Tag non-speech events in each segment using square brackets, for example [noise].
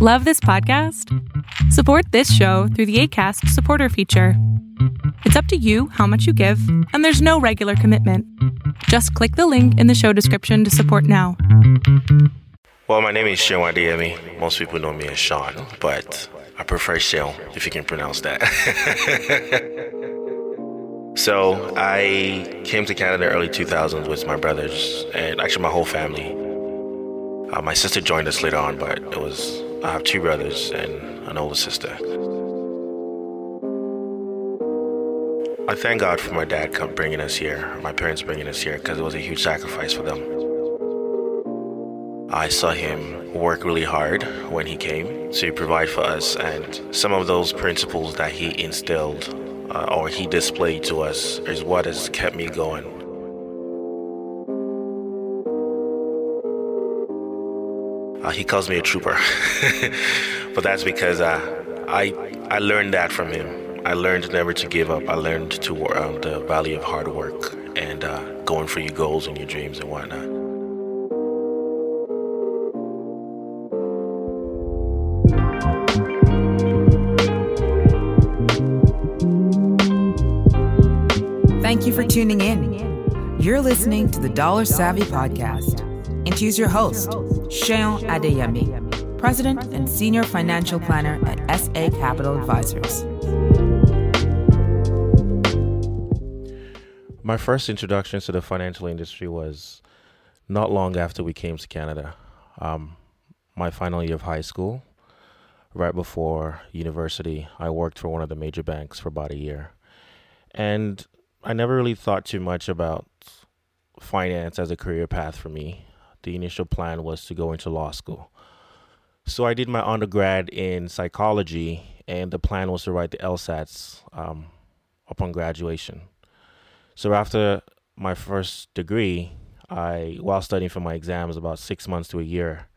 Love this podcast? Support this show through the ACAST supporter feature. It's up to you how much you give, and there's no regular commitment. Just click the link in the show description to support now. Well, my name is Sean Adeyemi. Most people know me as Sean, but I prefer Seun if you can pronounce that. [laughs] so I came to Canada early 2000s with my brothers and actually my whole family. Uh, my sister joined us later on, but it was I have two brothers and an older sister. I thank God for my dad bringing us here, my parents bringing us here, because it was a huge sacrifice for them. I saw him work really hard when he came to provide for us, and some of those principles that he instilled uh, or he displayed to us is what has kept me going. Uh, he calls me a trooper, [laughs] but that's because uh, I I learned that from him. I learned never to give up. I learned to um, the value of hard work and uh, going for your goals and your dreams and whatnot. Thank you for tuning in. You're listening to the Dollar Savvy Podcast. Here's your host, Seun Adeyemi, President and Senior Financial Planner at SA Capital Advisors. My first introduction to the financial industry was not long after we came to Canada. Um, my final year of high school, right before university, I worked for one of the major banks for about a year. And I never really thought too much about finance as a career path for me. The initial plan was to go into law school. So I did my undergrad in psychology, and the plan was to write the LSATs um, upon graduation. So after my first degree, I, while studying for my exams, about six months to a year,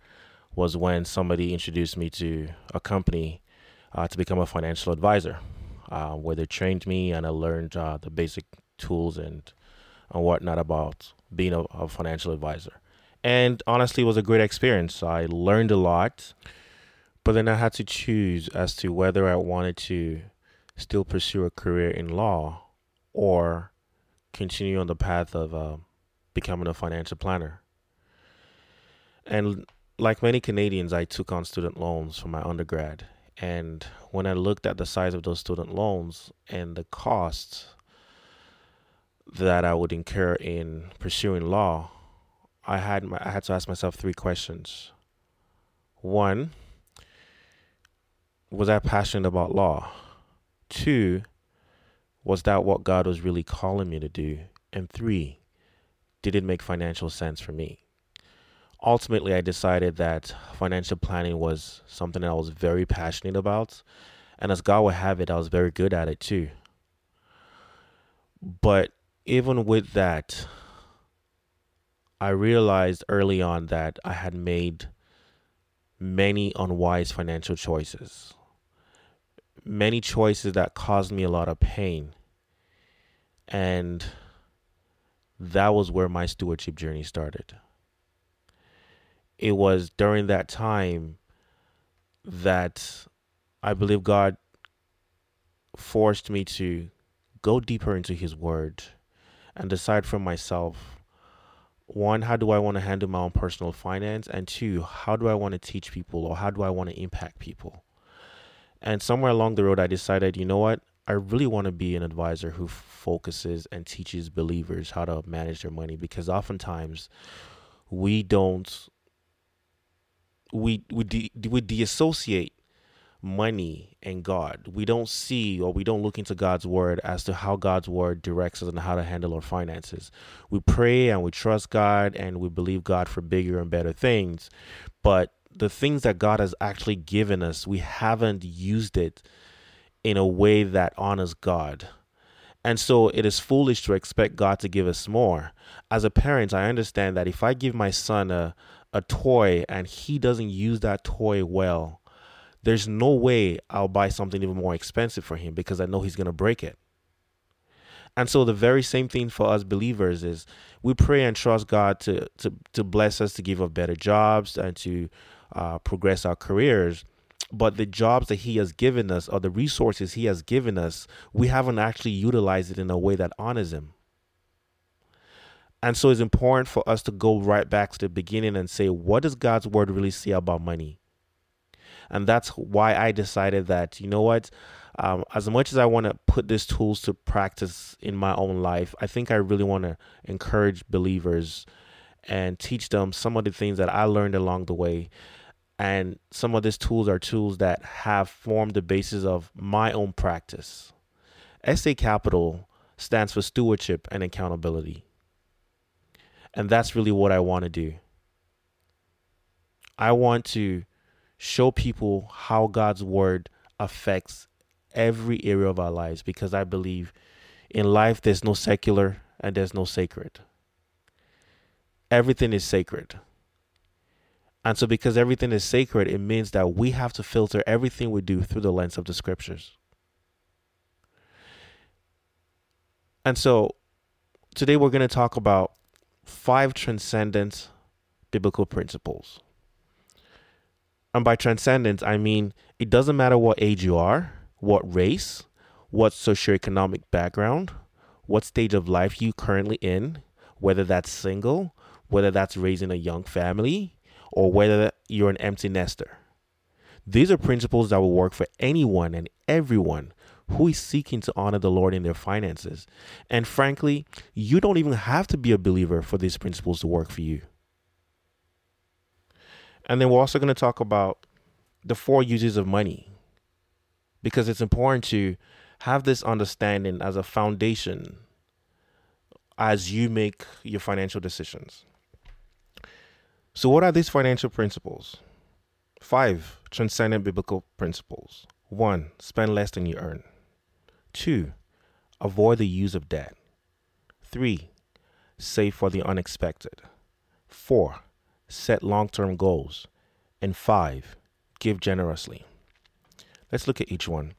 was when somebody introduced me to a company uh, to become a financial advisor, uh, where they trained me and I learned uh, the basic tools and and whatnot about being a, a financial advisor. And honestly, it was a great experience. I learned a lot, but then I had to choose as to whether I wanted to still pursue a career in law or continue on the path of uh, becoming a financial planner. And like many Canadians, I took on student loans for my undergrad. And when I looked at the size of those student loans and the costs that I would incur in pursuing law, I had my, I had to ask myself three questions. One, was I passionate about law? Two, was that what God was really calling me to do? And three, did it make financial sense for me? Ultimately, I decided that financial planning was something I was very passionate about. And as God would have it, I was very good at it too. But even with that, I realized early on that I had made many unwise financial choices, many choices that caused me a lot of pain. And that was where my stewardship journey started. It was during that time that I believe God forced me to go deeper into His Word and decide for myself one, how do I want to handle my own personal finance? And two, how do I want to teach people or how do I want to impact people? And somewhere along the road, I decided, you know what? I really want to be an advisor who focuses and teaches believers how to manage their money because oftentimes we don't we we de- we deassociate money and God. We don't see or we don't look into God's word as to how God's word directs us and how to handle our finances. We pray and we trust God and we believe God for bigger and better things. But the things that God has actually given us, we haven't used it in a way that honors God. And so it is foolish to expect God to give us more. As a parent, I understand that if I give my son a, a toy and he doesn't use that toy well, there's no way I'll buy something even more expensive for him because I know he's going to break it. And so the very same thing for us believers is we pray and trust God to to to bless us to give us better jobs and to uh, progress our careers. But the jobs that He has given us or the resources He has given us, we haven't actually utilized it in a way that honors Him. And so it's important for us to go right back to the beginning and say, what does God's word really say about money? And that's why I decided that, you know what, um, as much as I want to put these tools to practice in my own life, I think I really want to encourage believers and teach them some of the things that I learned along the way. And some of these tools are tools that have formed the basis of my own practice. SA Capital stands for stewardship and accountability. And that's really what I want to do. I want to show people how God's word affects every area of our lives because I believe in life there's no secular and there's no sacred. Everything is sacred. And so, because everything is sacred, it means that we have to filter everything we do through the lens of the scriptures. And so, today we're going to talk about five transcendent biblical principles. And by transcendence, I mean it doesn't matter what age you are, what race, what socioeconomic background, what stage of life you currently in, whether that's single, whether that's raising a young family, or whether you're an empty nester. These are principles that will work for anyone and everyone who is seeking to honor the Lord in their finances. And frankly, you don't even have to be a believer for these principles to work for you. And then we're also going to talk about the four uses of money because it's important to have this understanding as a foundation as you make your financial decisions. So, what are these financial principles? Five transcendent biblical principles. One, spend less than you earn. Two, avoid the use of debt. Three, save for the unexpected. Four, set long term goals. And five, give generously. Let's look at each one.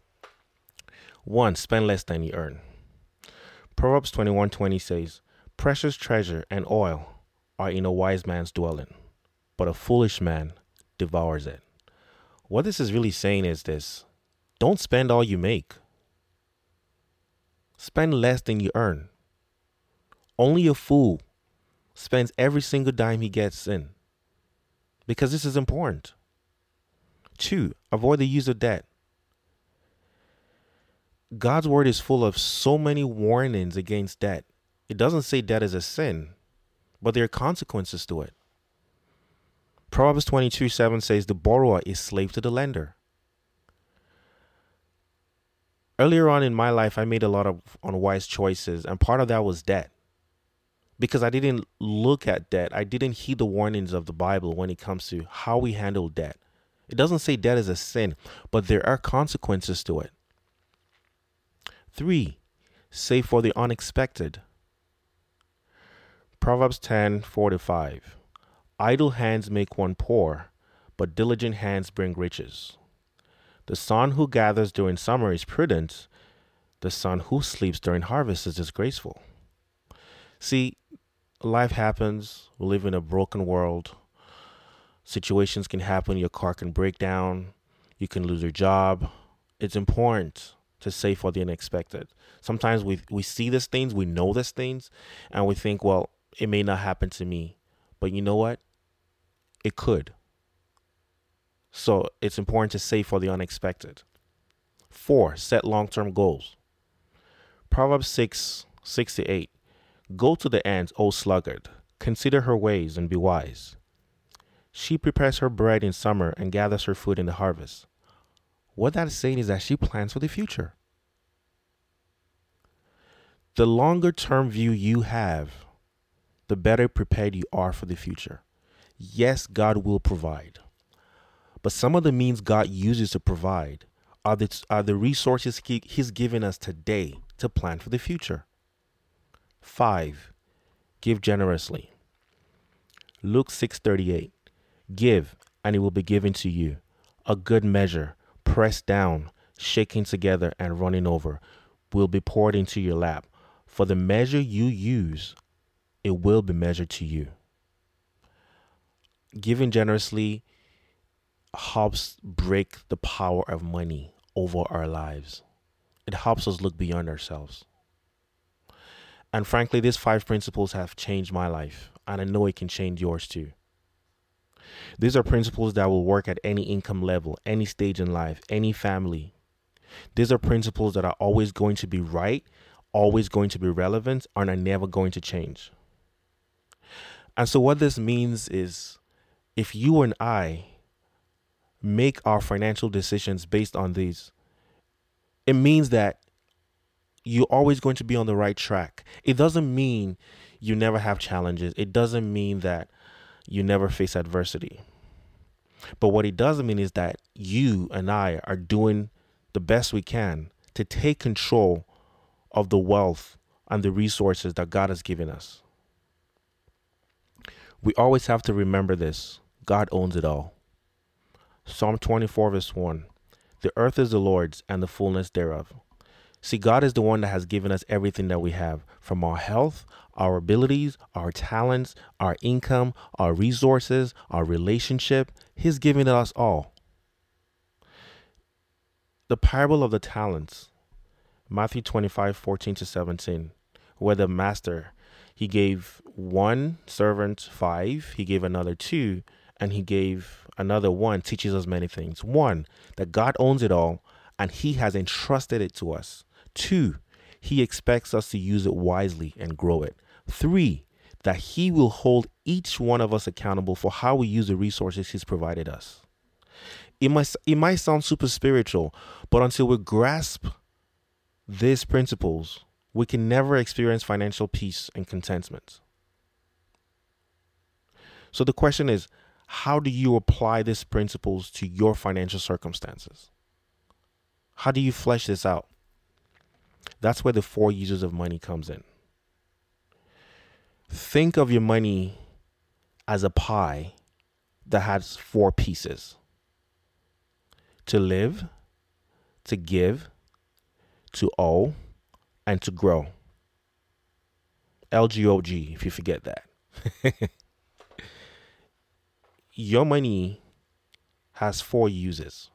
One, spend less than you earn. Proverbs 21:20 says, "Precious treasure and oil are in a wise man's dwelling, but a foolish man devours it." What this is really saying is this: don't spend all you make. Spend less than you earn. Only a fool spends every single dime he gets in. Because this is important. Two, avoid the use of debt. God's word is full of so many warnings against debt. It doesn't say debt is a sin, but there are consequences to it. Proverbs 22 7 says, The borrower is slave to the lender. Earlier on in my life, I made a lot of unwise choices, and part of that was debt. Because I didn't look at debt, I didn't heed the warnings of the Bible when it comes to how we handle debt. It doesn't say debt is a sin, but there are consequences to it. Three, save for the unexpected. Proverbs 10 4 to 5. Idle hands make one poor, but diligent hands bring riches. The son who gathers during summer is prudent, the son who sleeps during harvest is disgraceful. See, life happens. We live in a broken world. Situations can happen. Your car can break down. You can lose your job. It's important to save for the unexpected. Sometimes we we see these things, we know these things, and we think, well, it may not happen to me. But you know what? It could. So it's important to save for the unexpected. Four, set long term goals. Proverbs 6, 6 to 8. Go to the ant, O sluggard, consider her ways and be wise. She prepares her bread in summer and gathers her food in the harvest. What that is saying is that she plans for the future. The longer term view you have, the better prepared you are for the future. Yes, God will provide. But some of the means God uses to provide are the, are the resources he, He's given us today to plan for the future. Five, give generously. Luke 6:38. Give, and it will be given to you. A good measure, pressed down, shaking together, and running over, will be poured into your lap. For the measure you use, it will be measured to you. Giving generously helps break the power of money over our lives. It helps us look beyond ourselves. And frankly, these five principles have changed my life, and I know it can change yours too. These are principles that will work at any income level, any stage in life, any family. These are principles that are always going to be right, always going to be relevant, and are never going to change. And so, what this means is if you and I make our financial decisions based on these, it means that you're always going to be on the right track. It doesn't mean you never have challenges, it doesn't mean that you never face adversity. But what it does mean is that you and I are doing the best we can to take control of the wealth and the resources that God has given us. We always have to remember this God owns it all. Psalm 24, verse 1 The earth is the Lord's and the fullness thereof. See, God is the one that has given us everything that we have from our health, our abilities, our talents, our income, our resources, our relationship. He's given it us all. The parable of the talents, Matthew 25, 14 to 17, where the master, he gave one servant five, he gave another two, and he gave another one, teaches us many things. One, that God owns it all and he has entrusted it to us. Two, he expects us to use it wisely and grow it. Three, that he will hold each one of us accountable for how we use the resources he's provided us. It might, it might sound super spiritual, but until we grasp these principles, we can never experience financial peace and contentment. So the question is how do you apply these principles to your financial circumstances? How do you flesh this out? That's where the four uses of money comes in. Think of your money as a pie that has four pieces to live, to give, to owe, and to grow. LGOG, if you forget that. [laughs] your money has four uses,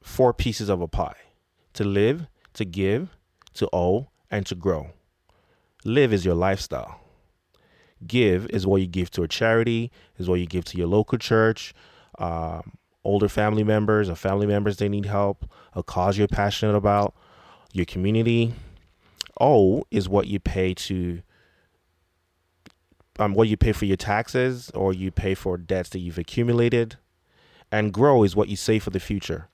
four pieces of a pie to live, to give, to owe, and to grow. Live is your lifestyle. Give is what you give to a charity, is what you give to your local church, um, older family members, or family members they need help, a cause you're passionate about, your community. Owe is what you pay to um, what you pay for your taxes or you pay for debts that you've accumulated. And grow is what you save for the future.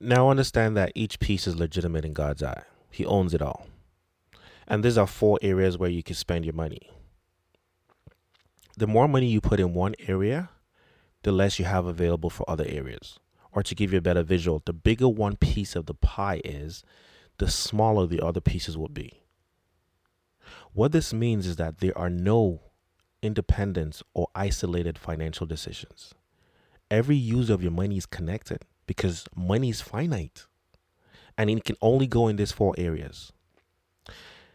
Now understand that each piece is legitimate in God's eye. He owns it all. And these are four areas where you can spend your money. The more money you put in one area, the less you have available for other areas. Or to give you a better visual, the bigger one piece of the pie is, the smaller the other pieces will be. What this means is that there are no independent or isolated financial decisions. Every use of your money is connected because money is finite and it can only go in these four areas.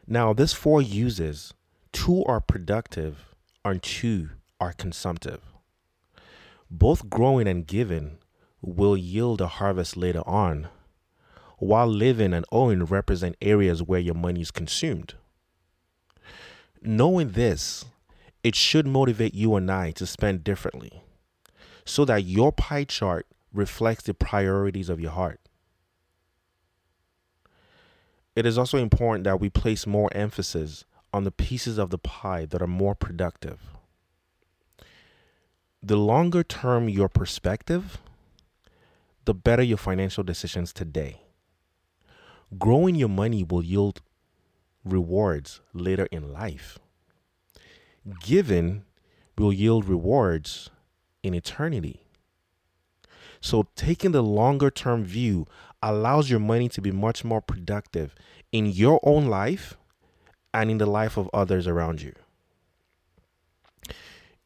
Now, these four uses, two are productive and two are consumptive. Both growing and giving will yield a harvest later on, while living and owing represent areas where your money is consumed. Knowing this it should motivate you and I to spend differently so that your pie chart reflects the priorities of your heart. It is also important that we place more emphasis on the pieces of the pie that are more productive. The longer term your perspective, the better your financial decisions today. Growing your money will yield rewards later in life given will yield rewards in eternity. So, taking the longer term view allows your money to be much more productive in your own life and in the life of others around you.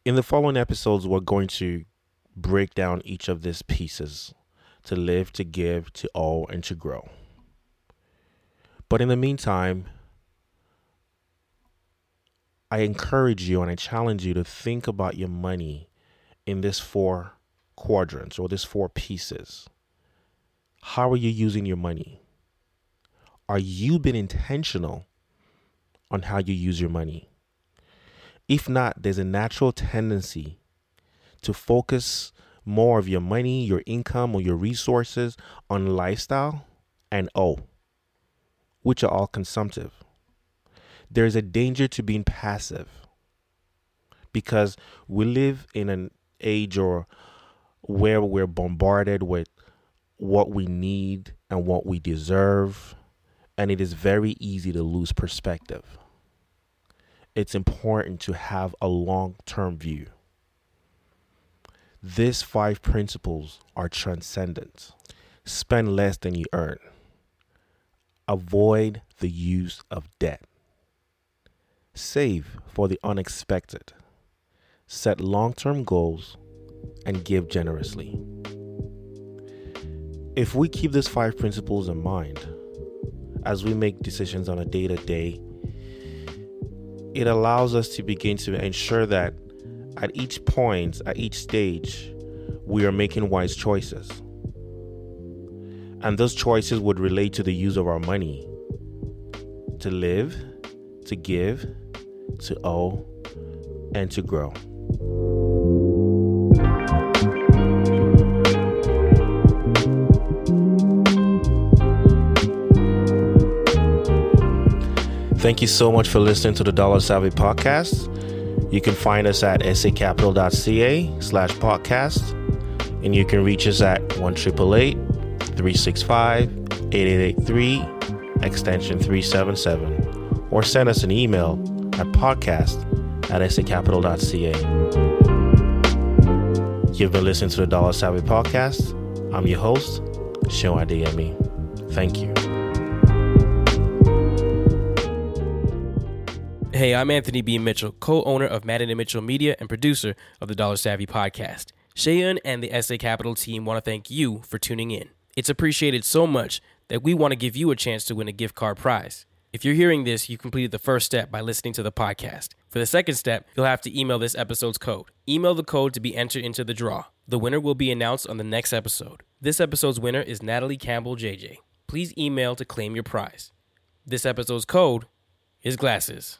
In the following episodes, we're going to break down each of these pieces to live, to give, to owe, and to grow. But in the meantime, I encourage you and I challenge you to think about your money in this four quadrants or these four pieces. How are you using your money? Are you being intentional on how you use your money? If not, there's a natural tendency to focus more of your money, your income, or your resources on lifestyle and oh, which are all consumptive. There's a danger to being passive because we live in an age or where we're bombarded with what we need and what we deserve, and it is very easy to lose perspective. It's important to have a long term view. These five principles are transcendent. Spend less than you earn. Avoid the use of debt. Save for the unexpected. Set long term goals and give generously. If we keep these five principles in mind as we make decisions on a day to day, it allows us to begin to ensure that at each point, at each stage, we are making wise choices. And those choices would relate to the use of our money to live, to give, to owe, and to grow. Thank you so much for listening to the Dollar Savvy podcast. You can find us at sacapital.ca slash podcast, and you can reach us at 1 365 8883 extension 377, or send us an email at podcast at sacapital.ca. You've been listening to the Dollar Savvy podcast. I'm your host, Sean Adeyemi. Thank you. Hey, I'm Anthony B. Mitchell, co owner of Madden and Mitchell Media and producer of the Dollar Savvy podcast. Seun and the SA Capital team want to thank you for tuning in. It's appreciated so much that we want to give you a chance to win a gift card prize. If you're hearing this, you completed the first step by listening to the podcast. For the second step, you'll have to email this episode's code. Email the code to be entered into the draw. The winner will be announced on the next episode. This episode's winner is Natalie Campbell JJ. Please email to claim your prize. This episode's code is glasses.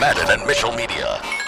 Madden and Mitchell Media.